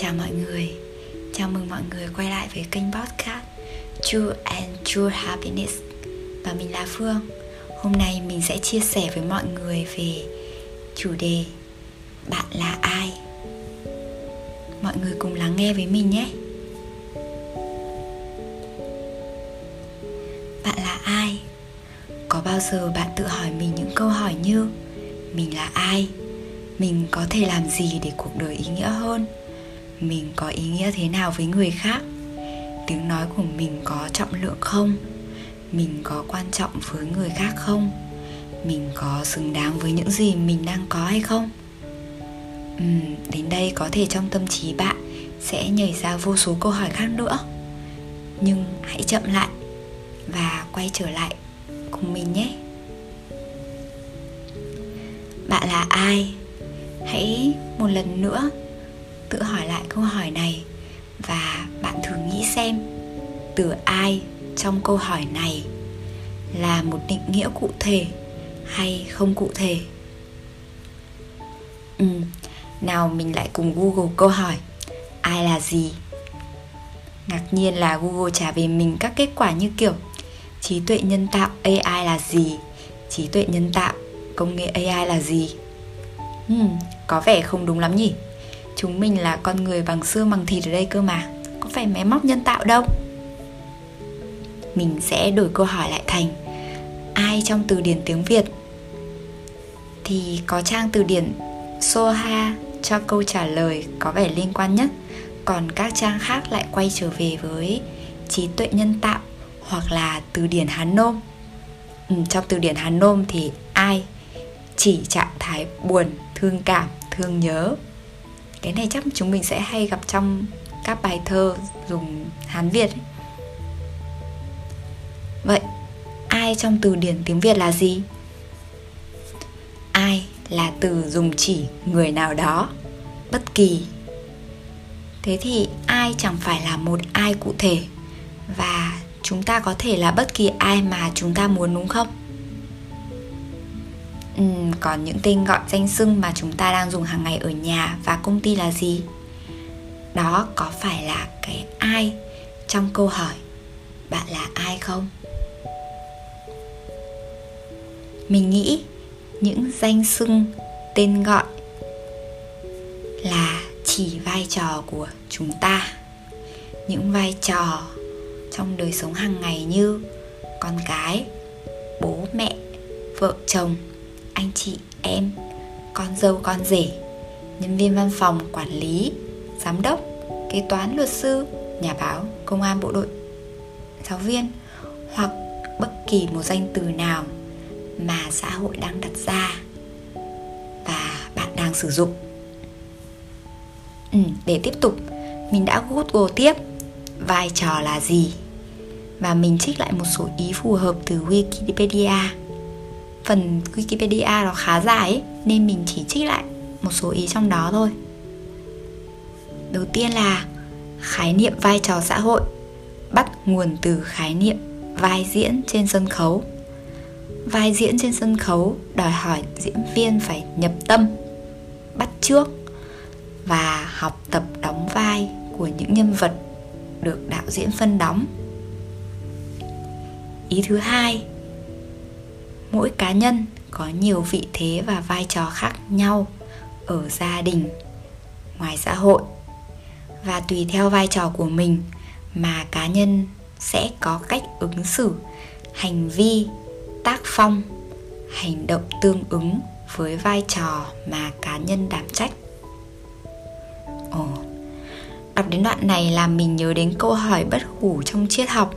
Chào mọi người Chào mừng mọi người quay lại với kênh podcast True and True Happiness Và mình là Phương Hôm nay mình sẽ chia sẻ với mọi người về chủ đề Bạn là ai? Mọi người cùng lắng nghe với mình nhé Bạn là ai? Có bao giờ bạn tự hỏi mình những câu hỏi như Mình là ai? Mình có thể làm gì để cuộc đời ý nghĩa hơn? Mình có ý nghĩa thế nào với người khác? Tiếng nói của mình có trọng lượng không? Mình có quan trọng với người khác không? Mình có xứng đáng với những gì mình đang có hay không? Uhm, đến đây có thể trong tâm trí bạn sẽ nhảy ra vô số câu hỏi khác nữa. Nhưng hãy chậm lại và quay trở lại cùng mình nhé. Bạn là ai? Hãy một lần nữa tự hỏi lại câu hỏi này và bạn thử nghĩ xem từ ai trong câu hỏi này là một định nghĩa cụ thể hay không cụ thể? Ừ, nào mình lại cùng google câu hỏi ai là gì? Ngạc nhiên là google trả về mình các kết quả như kiểu trí tuệ nhân tạo ai là gì? Trí tuệ nhân tạo công nghệ ai là gì? Hmm, có vẻ không đúng lắm nhỉ? Chúng mình là con người bằng xương bằng thịt ở đây cơ mà. Có phải máy móc nhân tạo đâu? Mình sẽ đổi câu hỏi lại thành ai trong từ điển tiếng việt? Thì có trang từ điển soha cho câu trả lời có vẻ liên quan nhất. Còn các trang khác lại quay trở về với trí tuệ nhân tạo hoặc là từ điển hán nôm. Ừ, trong từ điển hán nôm thì ai? Chỉ trạng thái buồn thương cảm thương nhớ cái này chắc chúng mình sẽ hay gặp trong các bài thơ dùng hán việt ấy. vậy, ai trong từ điển tiếng việt là gì? Ai là từ dùng chỉ người nào đó? Bất kỳ. Thế thì ai chẳng phải là một ai cụ thể? Và chúng ta có thể là bất kỳ ai mà chúng ta muốn, đúng không? Ừ, còn những tên gọi danh xưng mà chúng ta đang dùng hàng ngày ở nhà và công ty là gì? Đó có phải là cái ai trong câu hỏi bạn là ai không? Mình nghĩ những danh xưng tên gọi là chỉ vai trò của chúng ta những vai trò trong đời sống hàng ngày như con cái bố mẹ vợ chồng anh chị em con dâu con rể nhân viên văn phòng quản lý giám đốc kế toán luật sư nhà báo công an bộ đội giáo viên hoặc bất kỳ một danh từ nào mà xã hội đang đặt ra và bạn đang sử dụng. Ừ, để tiếp tục mình đã google tiếp vai trò là gì và mình trích lại một số ý phù hợp từ wikipedia phần Wikipedia nó khá dài ấy, nên mình chỉ trích lại một số ý trong đó thôi. Đầu tiên là khái niệm vai trò xã hội bắt nguồn từ khái niệm vai diễn trên sân khấu. Vai diễn trên sân khấu đòi hỏi diễn viên phải nhập tâm, bắt trước và học tập đóng vai của những nhân vật được đạo diễn phân đóng. Ý thứ hai mỗi cá nhân có nhiều vị thế và vai trò khác nhau ở gia đình, ngoài xã hội. Và tùy theo vai trò của mình mà cá nhân sẽ có cách ứng xử, hành vi, tác phong, hành động tương ứng với vai trò mà cá nhân đảm trách. Ồ, đọc đến đoạn này làm mình nhớ đến câu hỏi bất hủ trong triết học.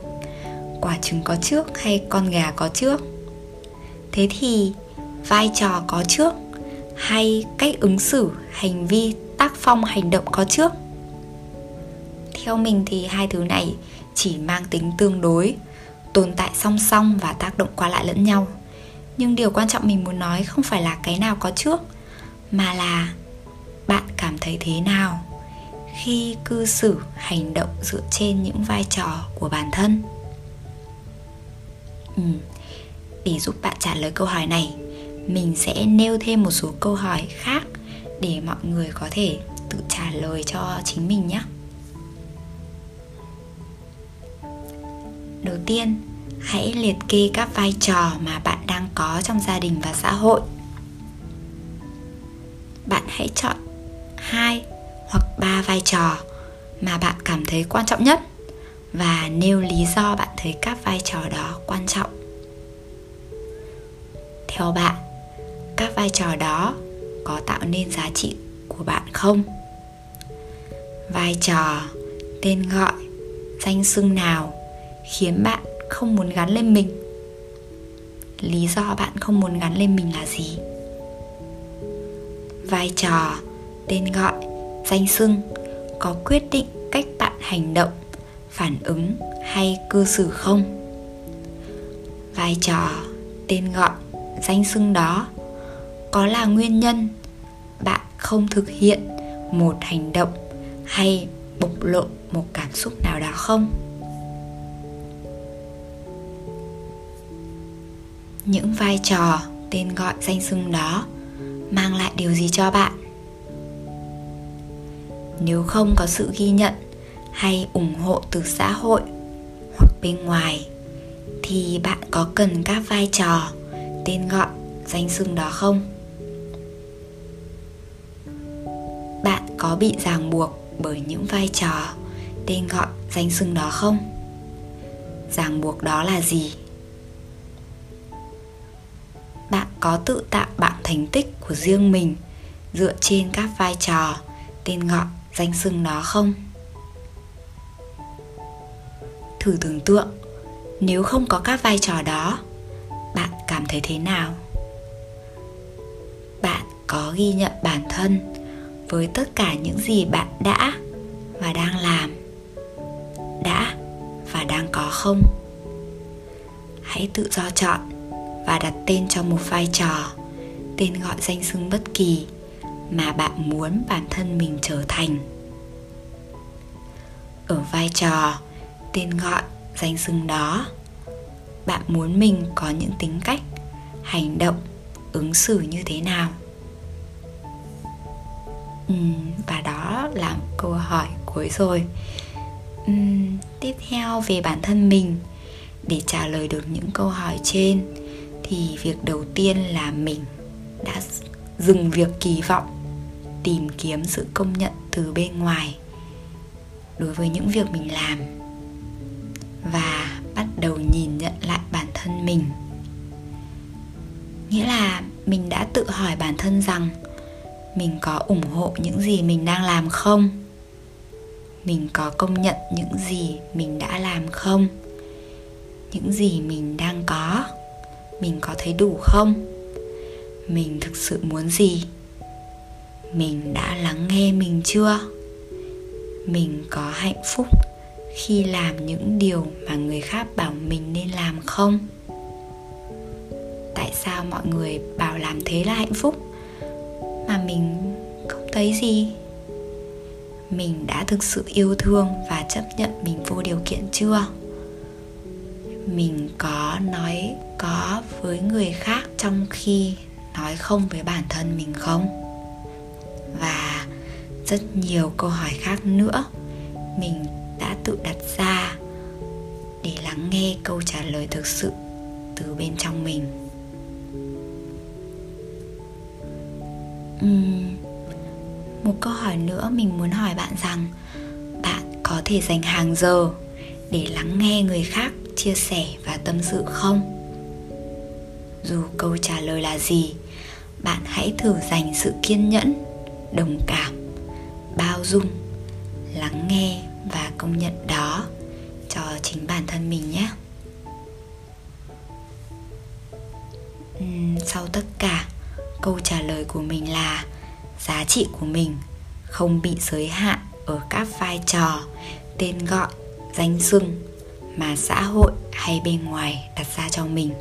Quả trứng có trước hay con gà có trước? Thế thì vai trò có trước hay cách ứng xử hành vi tác phong hành động có trước? Theo mình thì hai thứ này chỉ mang tính tương đối tồn tại song song và tác động qua lại lẫn nhau. Nhưng điều quan trọng mình muốn nói không phải là cái nào có trước mà là bạn cảm thấy thế nào khi cư xử hành động dựa trên những vai trò của bản thân. Ừ, để giúp bạn trả lời câu hỏi này. Mình sẽ nêu thêm một số câu hỏi khác để mọi người có thể tự trả lời cho chính mình nhé. Đầu tiên, hãy liệt kê các vai trò mà bạn đang có trong gia đình và xã hội. Bạn hãy chọn hai hoặc ba vai trò mà bạn cảm thấy quan trọng nhất và nêu lý do bạn thấy các vai trò đó quan trọng theo bạn. Các vai trò đó có tạo nên giá trị của bạn không? Vai trò, tên gọi, danh xưng nào khiến bạn không muốn gắn lên mình? Lý do bạn không muốn gắn lên mình là gì? Vai trò, tên gọi, danh xưng có quyết định cách bạn hành động, phản ứng hay cư xử không? Vai trò, tên gọi danh xưng đó. Có là nguyên nhân bạn không thực hiện một hành động hay bộc lộ một cảm xúc nào đó không? Những vai trò tên gọi danh xưng đó mang lại điều gì cho bạn? Nếu không có sự ghi nhận hay ủng hộ từ xã hội hoặc bên ngoài, thì bạn có cần các vai trò tên gọi danh xưng đó không? Bạn có bị ràng buộc bởi những vai trò, tên gọi danh xưng đó không? Ràng buộc đó là gì? Bạn có tự tạo bảng thành tích của riêng mình dựa trên các vai trò, tên gọi danh xưng đó không? Thử tưởng tượng, nếu không có các vai trò đó bạn cảm thấy thế nào? Bạn có ghi nhận bản thân với tất cả những gì bạn đã và đang làm, đã và đang có không? Hãy tự do chọn và đặt tên cho một vai trò, tên gọi danh xưng bất kỳ mà bạn muốn bản thân mình trở thành. Ở vai trò, tên gọi danh xưng đó bạn muốn mình có những tính cách hành động ứng xử như thế nào? Uhm, và đó là một câu hỏi cuối rồi. Uhm, tiếp theo về bản thân mình. Để trả lời được những câu hỏi trên thì việc đầu tiên là mình đã dừng việc kỳ vọng tìm kiếm sự công nhận từ bên ngoài đối với những việc mình làm. Và đầu nhìn nhận lại bản thân mình. Nghĩa là mình đã tự hỏi bản thân rằng mình có ủng hộ những gì mình đang làm không? Mình có công nhận những gì mình đã làm không? Những gì mình đang có, mình có thấy đủ không? Mình thực sự muốn gì? Mình đã lắng nghe mình chưa? Mình có hạnh phúc khi làm những điều mà người khác bảo mình nên làm không? Tại sao mọi người bảo làm thế là hạnh phúc mà mình không thấy gì? Mình đã thực sự yêu thương và chấp nhận mình vô điều kiện chưa? Mình có nói có với người khác trong khi nói không với bản thân mình không? Và rất nhiều câu hỏi khác nữa, mình đã tự đặt ra để lắng nghe câu trả lời thực sự từ bên trong mình. Uhm, một câu hỏi nữa mình muốn hỏi bạn rằng bạn có thể dành hàng giờ để lắng nghe người khác chia sẻ và tâm sự không? Dù câu trả lời là gì bạn hãy thử dành sự kiên nhẫn đồng cảm bao dung lắng nghe và công nhận đó cho chính bản thân mình nhé. Uhm, sau tất cả câu trả lời của mình là giá trị của mình không bị giới hạn ở các vai trò tên gọi danh xưng mà xã hội hay bên ngoài đặt ra cho mình.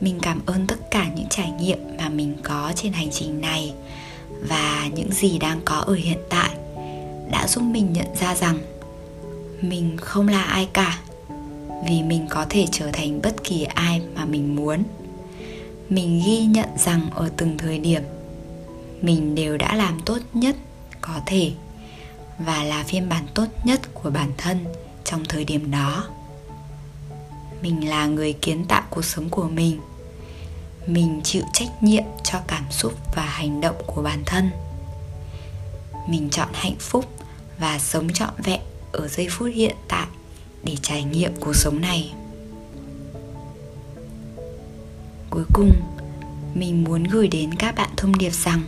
Mình cảm ơn tất cả những trải nghiệm mà mình có trên hành trình này và những gì đang có ở hiện tại đã giúp mình nhận ra rằng mình không là ai cả, vì mình có thể trở thành bất kỳ ai mà mình muốn. Mình ghi nhận rằng ở từng thời điểm, mình đều đã làm tốt nhất có thể và là phiên bản tốt nhất của bản thân trong thời điểm đó. Mình là người kiến tạo cuộc sống của mình. Mình chịu trách nhiệm cho cảm xúc và hành động của bản thân. Mình chọn hạnh phúc và sống trọn vẹn ở giây phút hiện tại để trải nghiệm cuộc sống này. Cuối cùng, mình muốn gửi đến các bạn thông điệp rằng,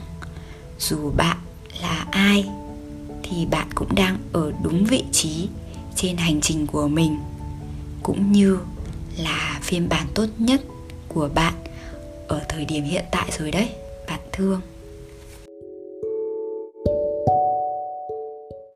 dù bạn là ai, thì bạn cũng đang ở đúng vị trí trên hành trình của mình, cũng như là phiên bản tốt nhất của bạn ở thời điểm hiện tại rồi đấy, bạn thương.